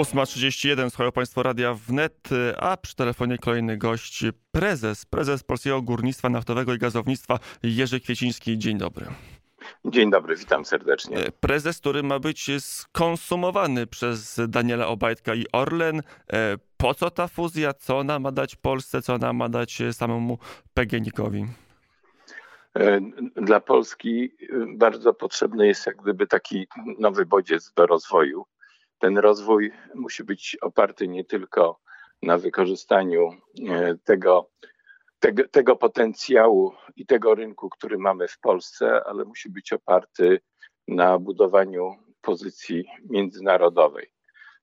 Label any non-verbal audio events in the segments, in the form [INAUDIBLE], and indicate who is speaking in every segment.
Speaker 1: 8.31, słuchają Państwo Radia Wnet, a przy telefonie kolejny gość, prezes, prezes Polskiego Górnictwa Naftowego i Gazownictwa Jerzy Kwieciński. Dzień dobry.
Speaker 2: Dzień dobry, witam serdecznie.
Speaker 1: Prezes, który ma być skonsumowany przez Daniela Obajtka i Orlen. Po co ta fuzja? Co ona ma dać Polsce? Co ona ma dać samemu PGNiG-owi?
Speaker 2: Dla Polski bardzo potrzebny jest jak gdyby taki nowy bodziec do rozwoju ten rozwój musi być oparty nie tylko na wykorzystaniu e, tego, tego, tego, potencjału i tego rynku, który mamy w Polsce, ale musi być oparty na budowaniu pozycji międzynarodowej.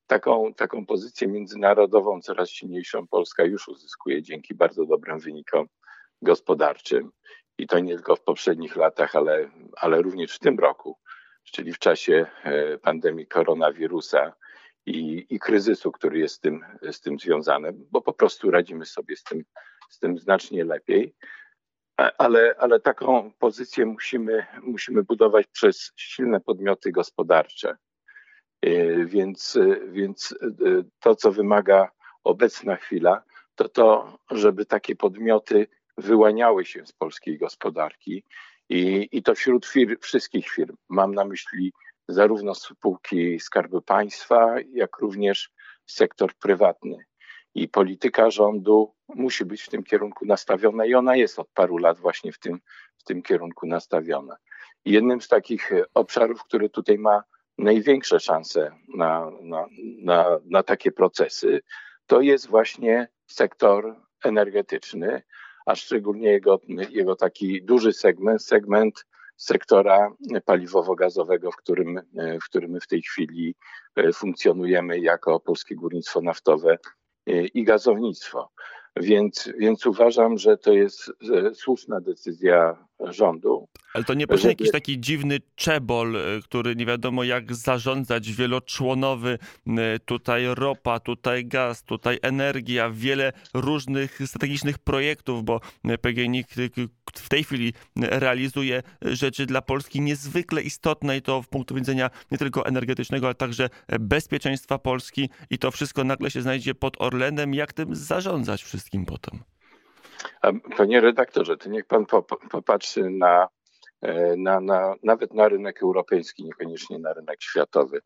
Speaker 2: Taką, taką pozycję międzynarodową coraz silniejszą Polska już uzyskuje dzięki bardzo dobrym wynikom gospodarczym. I to nie tylko w poprzednich latach, ale, ale również w tym roku czyli w czasie e, pandemii koronawirusa i, i kryzysu, który jest z tym, z tym związany, bo po prostu radzimy sobie z tym, z tym znacznie lepiej. Ale, ale taką pozycję musimy, musimy budować przez silne podmioty gospodarcze. E, więc, więc e, to, co wymaga obecna chwila, to to, żeby takie podmioty wyłaniały się z polskiej gospodarki i, i to wśród wszystkich firm. Mam na myśli zarówno spółki Skarbu Państwa, jak również sektor prywatny. I polityka rządu musi być w tym kierunku nastawiona i ona jest od paru lat właśnie w tym, w tym kierunku nastawiona. I jednym z takich obszarów, który tutaj ma największe szanse na, na, na, na takie procesy, to jest właśnie sektor energetyczny, a szczególnie jego, jego taki duży segment, segment sektora paliwowo-gazowego, w którym, w którym my w tej chwili e, funkcjonujemy jako Polskie Górnictwo Naftowe e, i Gazownictwo. Więc, więc uważam, że to jest e, słuszna decyzja rządu.
Speaker 1: Ale to nie będzie jakiś taki dziwny czebol, który nie wiadomo jak zarządzać, wieloczłonowy, tutaj ropa, tutaj gaz, tutaj energia, wiele różnych strategicznych projektów, bo PGNiG w tej chwili realizuje rzeczy dla Polski niezwykle istotne i to w punktu widzenia nie tylko energetycznego, ale także bezpieczeństwa Polski i to wszystko nagle się znajdzie pod Orlenem. Jak tym zarządzać wszystkim potem?
Speaker 2: Panie redaktorze, to niech pan popatrzy na, e, na, na, nawet na rynek europejski, niekoniecznie na rynek światowy.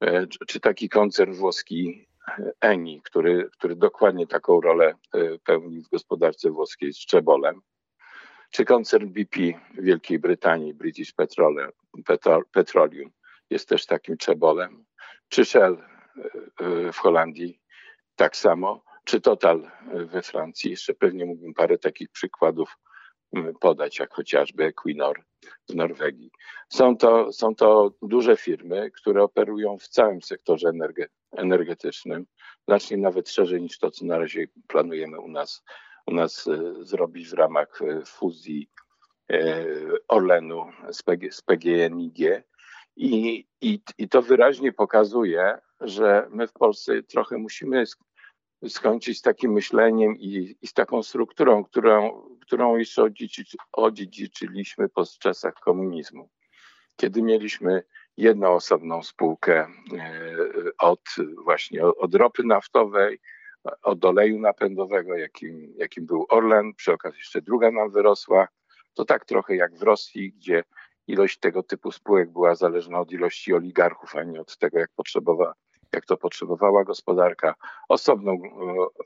Speaker 2: E, czy taki koncern włoski e, Eni, który, który dokładnie taką rolę pełni w gospodarce włoskiej z Czebolem, czy koncern BP Wielkiej Brytanii, British Petroleum, jest też takim Czebolem, czy Shell w Holandii tak samo czy Total we Francji. Jeszcze pewnie mógłbym parę takich przykładów podać, jak chociażby Equinor w Norwegii. Są to, są to duże firmy, które operują w całym sektorze energe, energetycznym, znacznie nawet szerzej niż to, co na razie planujemy u nas, u nas e, zrobić w ramach e, fuzji e, Orlenu z, PG, z PGNiG. I, i, I to wyraźnie pokazuje, że my w Polsce trochę musimy skończyć z takim myśleniem i, i z taką strukturą, którą, którą jeszcze odziedziczyliśmy po czasach komunizmu. Kiedy mieliśmy jedną osobną spółkę e, od właśnie od ropy naftowej, od oleju napędowego, jakim, jakim był Orlen, przy okazji jeszcze druga nam wyrosła. To tak trochę jak w Rosji, gdzie ilość tego typu spółek była zależna od ilości oligarchów, a nie od tego, jak potrzebowała jak to potrzebowała gospodarka, osobną,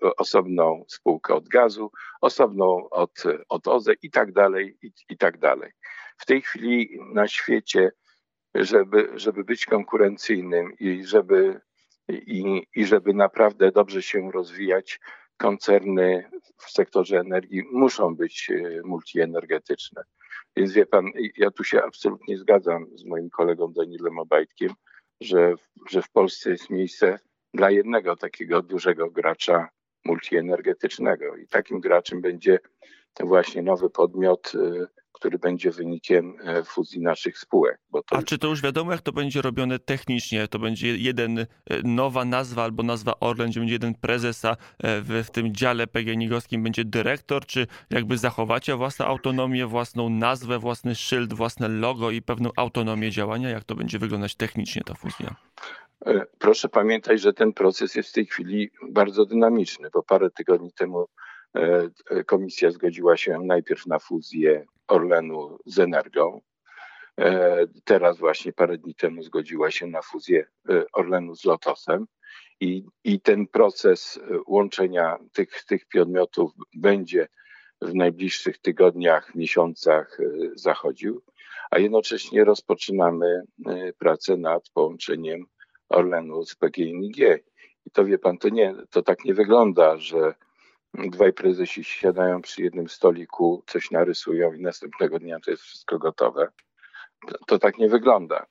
Speaker 2: e, osobną spółkę od gazu, osobną od, od OZE i tak dalej, i, i tak dalej. W tej chwili na świecie, żeby, żeby być konkurencyjnym i żeby, i, i żeby naprawdę dobrze się rozwijać, koncerny w sektorze energii muszą być e, multienergetyczne. Więc wie pan, ja tu się absolutnie zgadzam z moim kolegą Danielem Obajtkiem, że, że w Polsce jest miejsce dla jednego takiego dużego gracza multienergetycznego. I takim graczem będzie właśnie nowy podmiot, y, który będzie wynikiem e, fuzji naszych spółek.
Speaker 1: A czy to już wiadomo, jak to będzie robione technicznie? To będzie jeden e, nowa nazwa albo nazwa Orlen, gdzie będzie jeden prezes, a e, w, w tym dziale PGNiG-owskim będzie dyrektor, czy jakby zachowacie własną autonomię, własną nazwę, własny szyld, własne logo i pewną autonomię działania? Jak to będzie wyglądać technicznie ta fuzja?
Speaker 2: Proszę pamiętać, że ten proces jest w tej chwili bardzo dynamiczny, bo parę tygodni temu komisja zgodziła się najpierw na fuzję Orlenu z Energią. Teraz właśnie parę dni temu zgodziła się na fuzję Orlenu z Lotosem. I, i ten proces łączenia tych, tych podmiotów będzie w najbliższych tygodniach, miesiącach zachodził, a jednocześnie rozpoczynamy pracę nad połączeniem Orlenu z PGNiG. I to wie pan, to nie, to tak nie wygląda, że dwaj prezesi siadają przy jednym stoliku, coś narysują i następnego dnia to jest wszystko gotowe. To, to tak nie wygląda.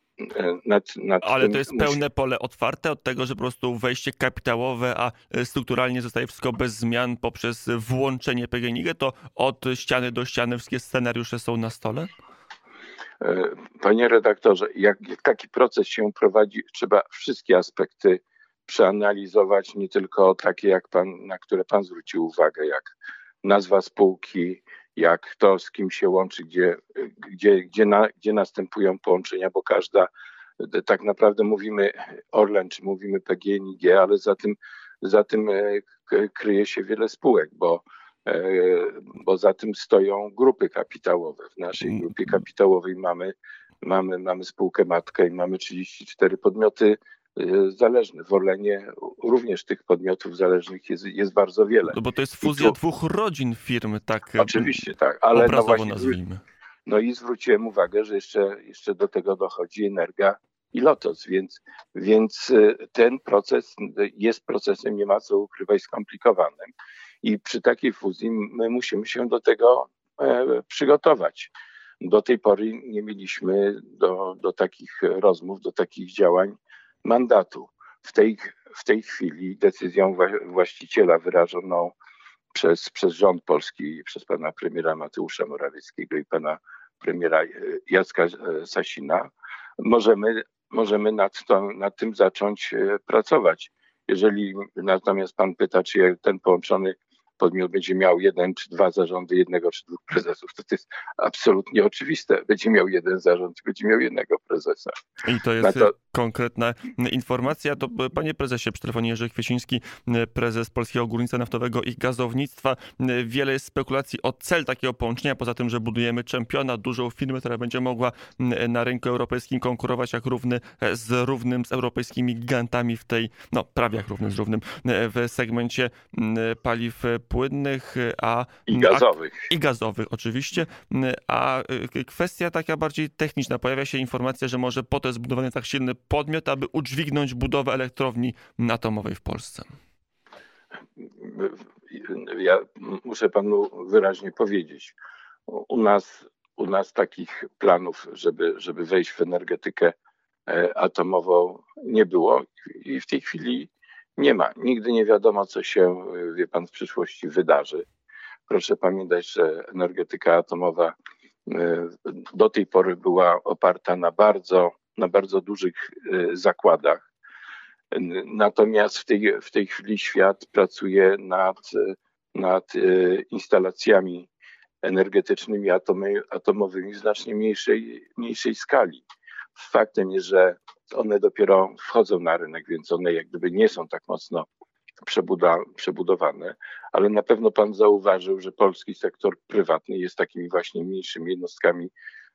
Speaker 1: Nad, nad Ale to jest musi... pełne pole otwarte od tego, że po prostu wejście kapitałowe, a strukturalnie zostaje wszystko bez zmian poprzez włączenie PGNiG, to od ściany do ściany wszystkie scenariusze są na stole?
Speaker 2: E, panie redaktorze, jak, jak taki proces się prowadzi, trzeba wszystkie aspekty przeanalizować, nie tylko takie, jak pan, na które pan zwrócił uwagę, jak nazwa spółki, jak to, z kim się łączy, gdzie, gdzie, gdzie, na, gdzie następują połączenia, bo każda, tak naprawdę mówimy Orlen, czy mówimy PGNiG, ale za tym, za tym e, kryje się wiele spółek, bo E, bo za tym stoją grupy kapitałowe. W naszej grupie kapitałowej mamy, mamy, mamy spółkę matkę i mamy 34 podmioty e, zależne. W Orlenie również tych podmiotów zależnych jest, jest bardzo wiele.
Speaker 1: No bo to jest fuzja tu... dwóch rodzin firm, tak?
Speaker 2: E, Oczywiście, tak, ale no właśnie, nazwijmy. No i zwróciłem uwagę, że jeszcze, jeszcze do tego dochodzi energia i Lotos, więc, więc ten proces jest procesem, nie ma co ukrywać, skomplikowanym. I przy takiej fuzji my musimy się do tego e, przygotować. Do tej pory nie mieliśmy do, do takich rozmów, do takich działań mandatu. W tej, w tej chwili decyzją właściciela wyrażoną przez, przez rząd polski, przez pana premiera Mateusza Morawieckiego i pana premiera e, Jacka e, Sasina, możemy, możemy nad, to, nad tym zacząć pracować. Jeżeli natomiast pan pyta, czy ten połączony podmiot będzie miał jeden czy dwa zarządy, jednego czy dwóch prezesów. To, to jest absolutnie oczywiste. Będzie miał jeden zarząd, będzie miał jednego prezesa.
Speaker 1: I to jest to... konkretna informacja. To panie prezesie, przy telefonie Jerzy Kwieciński, prezes Polskiego Górnictwa Naftowego i Gazownictwa. Wiele jest spekulacji o cel takiego połączenia, poza tym, że budujemy czempiona, dużą firmę, która będzie mogła na rynku europejskim konkurować jak równy z równym z europejskimi gigantami w tej, no prawie jak równy z równym w segmencie paliw płynnych, a
Speaker 2: i gazowych.
Speaker 1: A, I gazowych oczywiście. A y, kwestia taka bardziej techniczna. Pojawia się informacja, że może po to jest zbudowany tak silny podmiot, aby udźwignąć budowę elektrowni atomowej w Polsce.
Speaker 2: Ja muszę panu wyraźnie powiedzieć. U nas, u nas takich planów, żeby, żeby wejść w energetykę e, atomową nie było i w tej chwili nie ma. Nigdy nie wiadomo, co się, wie pan, w przyszłości wydarzy. Proszę pamiętać, że energetyka atomowa e, do tej pory była oparta na bardzo, na bardzo dużych e, zakładach. Natomiast w tej, w tej chwili świat pracuje nad, nad instalacjami energetycznymi atomy, atomowymi w znacznie mniejszej, mniejszej skali. Faktem jest, że one dopiero wchodzą na rynek, więc one jak gdyby nie są tak mocno przebuda, przebudowane, ale na pewno pan zauważył, że polski sektor prywatny jest takimi właśnie mniejszymi jednostkami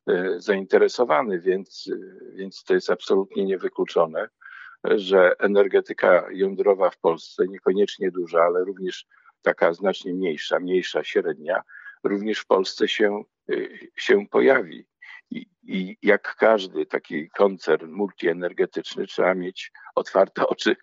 Speaker 2: e, zainteresowany, więc, więc to jest absolutnie niewykluczone, że energetyka jądrowa w Polsce, niekoniecznie duża, ale również taka znacznie mniejsza, mniejsza, średnia, również w Polsce się, e, się pojawi. I, jak każdy taki koncern multienergetyczny trzeba mieć otwarte oczy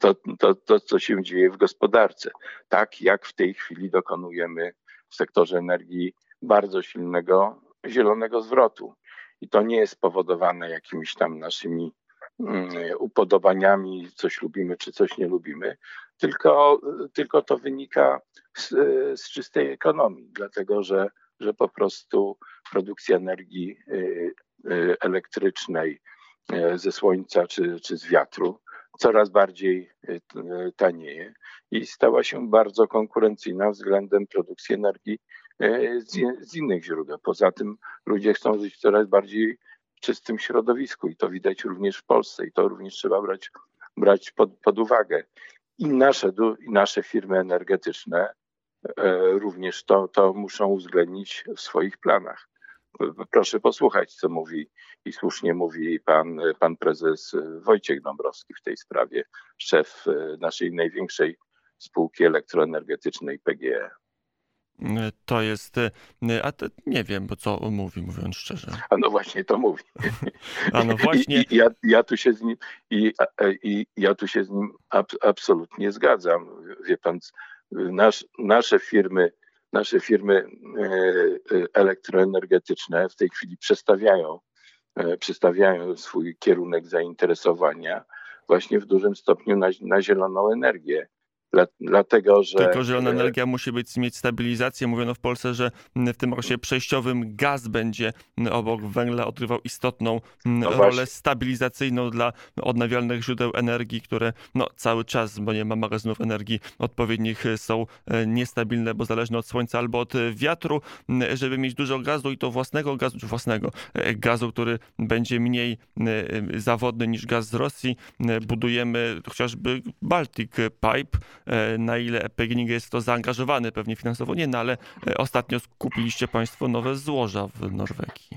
Speaker 2: to, to, to, co się dzieje w gospodarce. Tak jak w tej chwili dokonujemy w sektorze energii bardzo silnego zielonego zwrotu. I to nie jest spowodowane jakimiś tam naszymi mm, upodobaniami, coś lubimy czy coś nie lubimy, tylko, tylko to wynika z, z czystej ekonomii, dlatego że że po prostu produkcja energii y, y, elektrycznej y, ze słońca czy, czy z wiatru coraz bardziej tanieje i stała się bardzo konkurencyjna względem produkcji energii z, innych źródeł. Poza tym ludzie chcą żyć w coraz bardziej czystym środowisku i to widać również w Polsce i to również trzeba brać brać pod, pod uwagę. I nasze, i nasze firmy energetyczne również to, to muszą uwzględnić w swoich planach. Proszę posłuchać, co mówi i słusznie mówi pan, pan prezes Wojciech Dąbrowski w tej sprawie, szef naszej największej spółki elektroenergetycznej PGE.
Speaker 1: To jest, a to nie wiem, bo co mówi, mówiąc szczerze.
Speaker 2: A no właśnie to mówi.
Speaker 1: A no [LAUGHS] właśnie.
Speaker 2: I, i ja, ja, tu się z nim, i, i, ja tu się z nim ab, absolutnie zgadzam. Wie pan, nasz, nasze firmy nasze firmy e, e, elektroenergetyczne w tej chwili przestawiają, e, przestawiają swój kierunek zainteresowania właśnie w dużym stopniu na, na zieloną energię. Dlatego, że...
Speaker 1: Tylko zielona energia musi być, mieć stabilizację. Mówiono w Polsce, że w tym okresie przejściowym gaz będzie obok węgla odgrywał istotną no rolę właśnie. stabilizacyjną dla odnawialnych źródeł energii, które no, cały czas, bo nie ma magazynów energii odpowiednich, są e, niestabilne, bo zależne od słońca albo od wiatru. Żeby mieć dużo gazu i to własnego gazu, czy własnego e, gazu, który będzie mniej e, zawodny niż gaz z Rosji, budujemy chociażby Baltic Pipe, E, na ile PGNiG jest to zaangażowany pewnie finansowo, nie, no ale e, ostatnio skupiliście Państwo nowe złoża w Norwegii.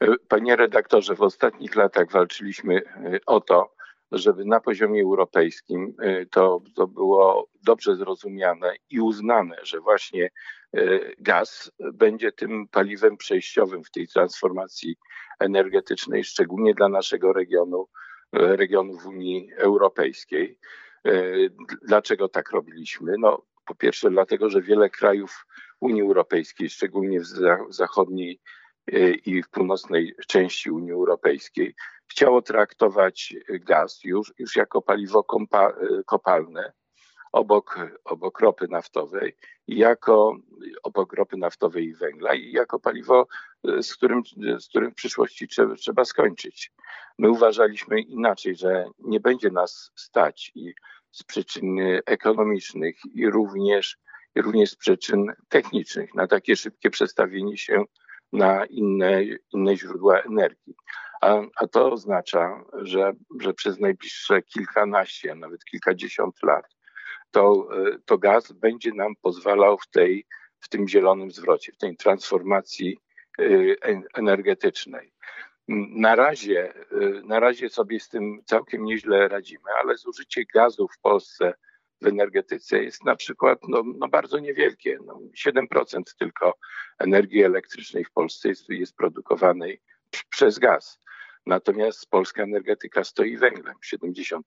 Speaker 2: E, panie redaktorze, w ostatnich latach walczyliśmy o to, żeby na poziomie europejskim to, to było dobrze zrozumiane i uznane, że właśnie gaz będzie tym paliwem przejściowym w tej transformacji energetycznej, szczególnie dla naszego regionu, regionu w Unii Europejskiej. E, dlaczego tak robiliśmy? No, po pierwsze, dlatego, że wiele krajów Unii Europejskiej, szczególnie w zachodniej e, i w północnej części Unii Europejskiej, chciało traktować gaz już, już jako paliwo kompa, e, kopalne obok, obok ropy naftowej, jako obok ropy naftowej i węgla i jako paliwo, z którym, z którym w przyszłości trzeba, trzeba skończyć. My uważaliśmy inaczej, że nie będzie nas stać i z przyczyn ekonomicznych i również, i również z przyczyn technicznych na takie szybkie przestawienie się na inne, inne źródła energii. A, a to oznacza, że, że przez najbliższe kilkanaście, a nawet kilkadziesiąt lat to, to gaz będzie nam pozwalał w, tej, w tym zielonym zwrocie, w tej transformacji y, energetycznej. Na razie, y, na razie sobie z tym całkiem nieźle radzimy, ale zużycie gazu w Polsce w energetyce jest na przykład no, no bardzo niewielkie. No 7% tylko energii elektrycznej w Polsce jest, jest produkowanej przez gaz. Natomiast polska energetyka stoi węglem. 75%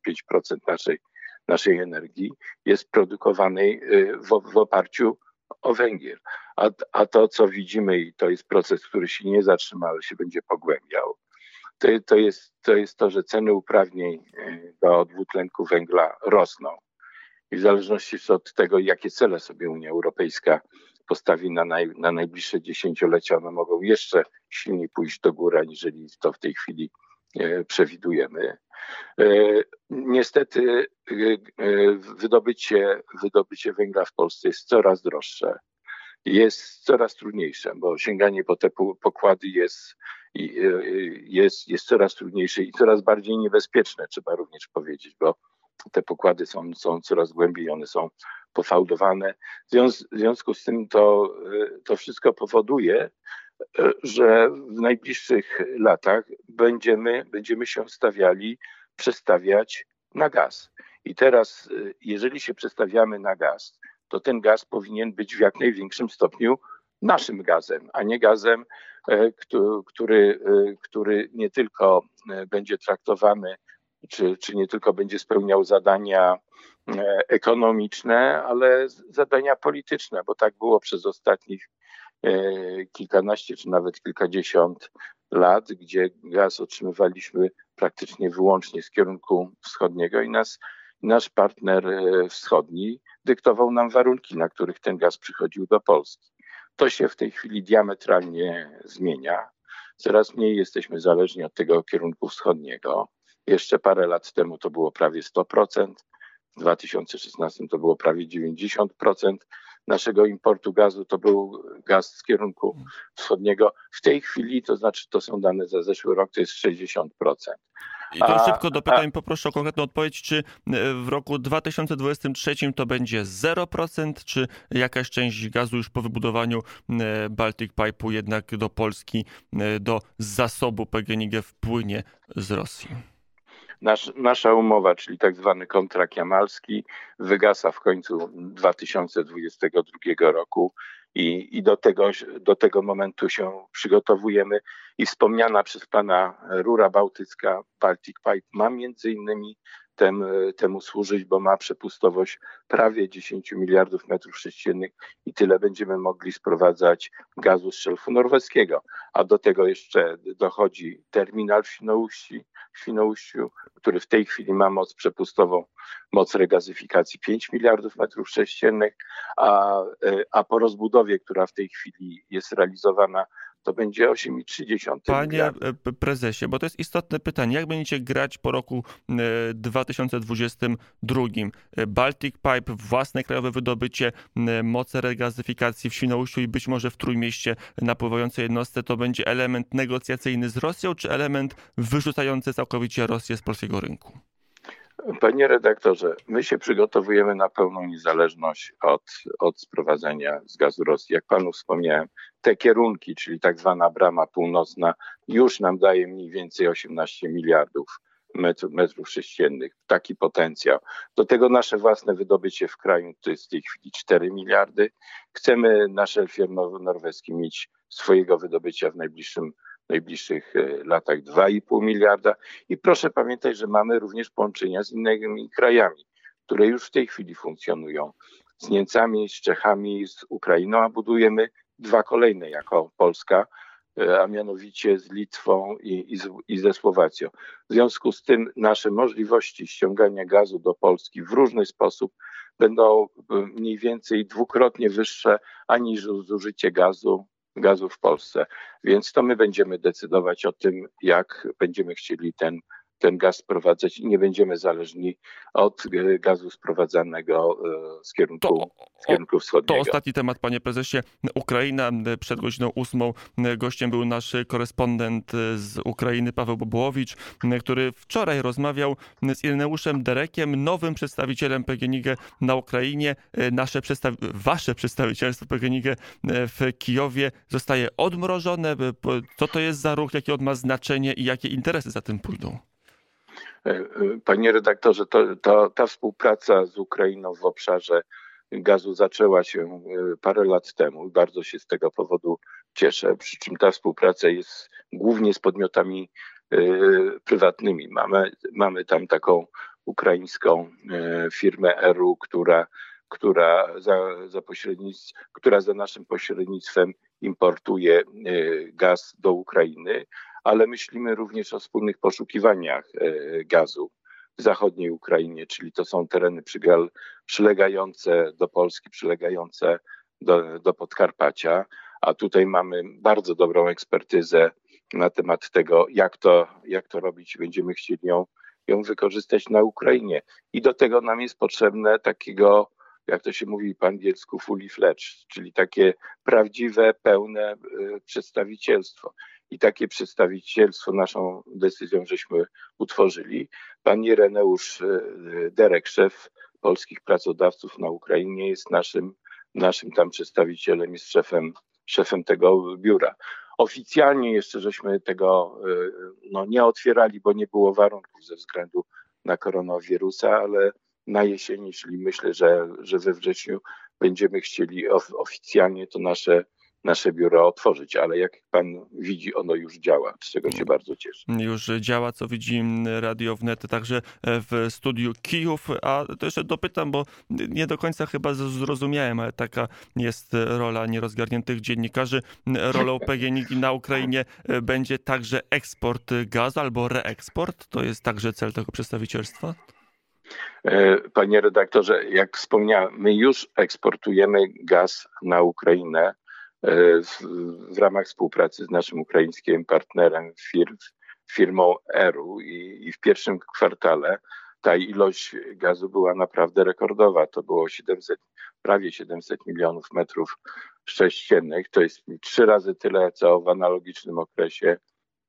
Speaker 2: naszej, naszej energii jest produkowanej y, w, w oparciu o węgiel. A, a to, co widzimy, i to jest proces, który się nie zatrzyma, ale się będzie pogłębiał, to, to, jest, to jest to, że ceny uprawnień e, do dwutlenku węgla rosną. I w zależności od tego, jakie cele sobie Unia Europejska postawi na, naj, na najbliższe dziesięciolecia, one mogą jeszcze silniej pójść do góry, aniżeli to w tej chwili e, przewidujemy. E, niestety wydobycie, wydobycie węgla w Polsce jest coraz droższe jest coraz trudniejsze, bo sięganie po te pokłady jest, jest, jest coraz trudniejsze i coraz bardziej niebezpieczne, trzeba również powiedzieć, bo te pokłady są, są coraz głębiej, one są pofałdowane. W związku z tym to, to wszystko powoduje, że w najbliższych latach będziemy, będziemy się stawiali, przestawiać na gaz. I teraz, jeżeli się przestawiamy na gaz, to ten gaz powinien być w jak największym stopniu naszym gazem, a nie gazem, e, który, e, który nie tylko e, będzie traktowany, czy, czy nie tylko będzie spełniał zadania ekonomiczne, ale zadania polityczne, bo tak było przez ostatnich kilkanaście czy nawet kilkadziesiąt lat, gdzie gaz otrzymywaliśmy praktycznie wyłącznie z kierunku wschodniego i nas nasz partner e, wschodni dyktował nam warunki, na których ten gaz przychodził do Polski. To się w tej chwili diametralnie zmienia. Coraz mniej jesteśmy zależni od tego kierunku wschodniego. Jeszcze parę lat temu to było prawie 100%, w 2016 to było prawie 90% naszego importu gazu to był gaz z kierunku wschodniego. W tej chwili, to znaczy to są dane za zeszły rok, to jest 60%.
Speaker 1: I to szybko dopytam, a... poproszę o konkretną odpowiedź, czy w roku 2023 to będzie 0%, czy jakaś część gazu już po wybudowaniu Baltic Pipe'u jednak do Polski, do zasobu PGNiG wpłynie z Rosji?
Speaker 2: Nasz, nasza umowa, czyli tak zwany kontrakt jamalski, wygasa w końcu 2022 roku i, i do, tego, do tego momentu się przygotowujemy. I wspomniana przez pana rura bałtycka Baltic Pipe ma między innymi tem, temu służyć, bo ma przepustowość prawie 10 miliardów metrów sześciennych i tyle będziemy mogli sprowadzać gazu z szelfu norweskiego. A do tego jeszcze dochodzi terminal w w Świnoujściu który w tej chwili ma moc przepustową, moc regazyfikacji 5 miliardów metrów sześciennych, a, a po rozbudowie, która w tej chwili jest realizowana, to będzie 8,3
Speaker 1: Panie e, prezesie, bo to jest istotne pytanie. Jak będziecie grać po roku 2022? E, Baltic Pipe, własne krajowe wydobycie, moce regazyfikacji w Świnoujściu i być może w Trójmieście napływającej jednostce, to będzie element negocjacyjny z Rosją, czy element wyrzucający całkowicie Rosję z polskiego rynku?
Speaker 2: Panie redaktorze, my się przygotowujemy na pełną niezależność od, od sprowadzenia z gazu Rosji. Jak panu wspomniałem, te kierunki, czyli tak zwana brama północna, już nam daje mniej więcej 18 miliardów metrów, metrów sześciennych. Taki potencjał. Do tego nasze własne wydobycie w kraju to jest w tej chwili 4 miliardy. Chcemy na szelfie norweskim mieć swojego wydobycia w najbliższym najbliższych e, latach 2,5 miliarda. I proszę pamiętać, że mamy również połączenia z innymi krajami, które już w tej chwili funkcjonują. Z Niemcami, z Czechami, z Ukrainą, a budujemy dwa kolejne jako Polska, e, a mianowicie z Litwą i, i, z, i ze Słowacją. W związku z tym nasze możliwości ściągania gazu do Polski w różny sposób będą e, mniej więcej dwukrotnie wyższe aniż zużycie gazu gazu w Polsce. Więc to my będziemy decydować o tym, jak będziemy chcieli ten ten gaz sprowadzać i nie będziemy zależni od e, gazu sprowadzanego e, z kierunku, to, z kierunku wschodniego.
Speaker 1: To ostatni temat, panie prezesie. Ukraina przed godziną ósmą gościem był nasz korespondent z Ukrainy, Paweł Bobułowicz, który wczoraj rozmawiał z Ireneuszem Derekiem, nowym przedstawicielem PGNiG na Ukrainie. Nasze przedstawi wasze przedstawicielstwo PGNiG w Kijowie zostaje odmrożone. Co to jest za ruch, jakie on ma znaczenie i jakie interesy za tym pójdą?
Speaker 2: E, panie redaktorze, to, to, ta współpraca z Ukrainą w obszarze gazu zaczęła się e, parę lat temu. Bardzo się z tego powodu cieszę. Przy czym ta współpraca jest głównie z podmiotami e, prywatnymi. Mamy, mamy tam taką ukraińską firmę ERU, która, która, za, za która za naszym pośrednictwem importuje gaz do Ukrainy ale myślimy również o wspólnych poszukiwaniach e, gazu w zachodniej Ukrainie, czyli to są tereny przylegające do Polski, przylegające do, do Podkarpacia, a tutaj mamy bardzo dobrą ekspertyzę na temat tego, jak to, jak to robić. Będziemy chcieli ją, ją wykorzystać na Ukrainie. I do tego nam jest potrzebne takiego, jak to się mówi po angielsku, fully fledged, czyli takie prawdziwe, pełne e, przedstawicielstwo i takie przedstawicielstwo naszą decyzją żeśmy utworzyli. Pan Ireneusz e, Derek, szef polskich pracodawców na Ukrainie, jest naszym, naszym tam przedstawicielem, jest szefem, szefem tego biura. Oficjalnie jeszcze żeśmy tego e, no, nie otwierali, bo nie było warunków ze względu na koronawirusa, ale na jesieni, czyli myślę, że, że we wrześniu będziemy chcieli oficjalnie to nasze nasze biuro otworzyć, ale jak pan widzi, ono już działa, z czego się bardzo cieszę.
Speaker 1: Już działa, co widzi Radio Wnet, także w studiu Kijów, a to jeszcze dopytam, bo nie do końca chyba zrozumiałem, ale taka jest rola nierozgarniętych dziennikarzy. Rolą PGNiG na Ukrainie będzie także eksport gazu albo reeksport? To jest także cel tego przedstawicielstwa?
Speaker 2: E, panie redaktorze, jak wspomniałem, my już eksportujemy gaz na Ukrainę E, w, w ramach współpracy z naszym ukraińskim partnerem firm, firmą ERU i, i w pierwszym kwartale ta ilość gazu była naprawdę rekordowa. To było 700, prawie 700 milionów metrów sześciennych. To jest trzy razy tyle, co w analogicznym okresie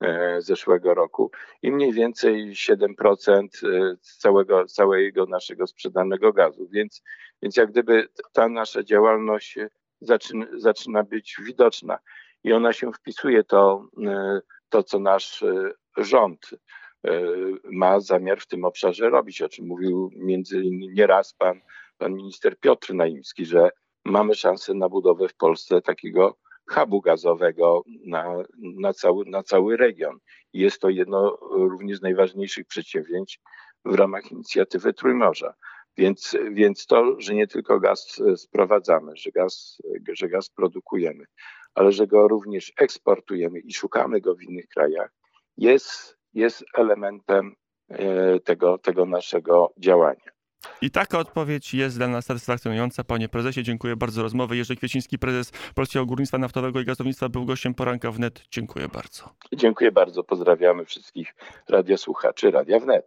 Speaker 2: e, zeszłego roku i mniej więcej 7% e, całego, całego naszego sprzedanego gazu. Więc, więc jak gdyby ta nasza działalność zaczyna, zaczyna być widoczna i ona się wpisuje to, to co nasz rząd ma zamiar w tym obszarze robić, o czym mówił między innymi nieraz pan, pan minister Piotr Naimski, że mamy szansę na budowę w Polsce takiego hubu gazowego na, na, cały, na cały region. Jest to jedno również z najważniejszych przedsięwzięć w ramach inicjatywy Trójmorza. Więc, więc to, że nie tylko gaz sprowadzamy, że gaz, że gaz produkujemy, ale że go również eksportujemy i szukamy go w innych krajach, jest, jest elementem e, tego, tego naszego działania.
Speaker 1: I taka odpowiedź jest dla nas satysfakcjonująca. Panie prezesie, dziękuję bardzo za rozmowę. Jerzy Kwieciński, prezes Polskiego Górnictwa Naftowego i Gazownictwa był gościem poranka wnet. Dziękuję bardzo.
Speaker 2: Dziękuję bardzo. Pozdrawiamy wszystkich radiosłuchaczy Radia Wnet.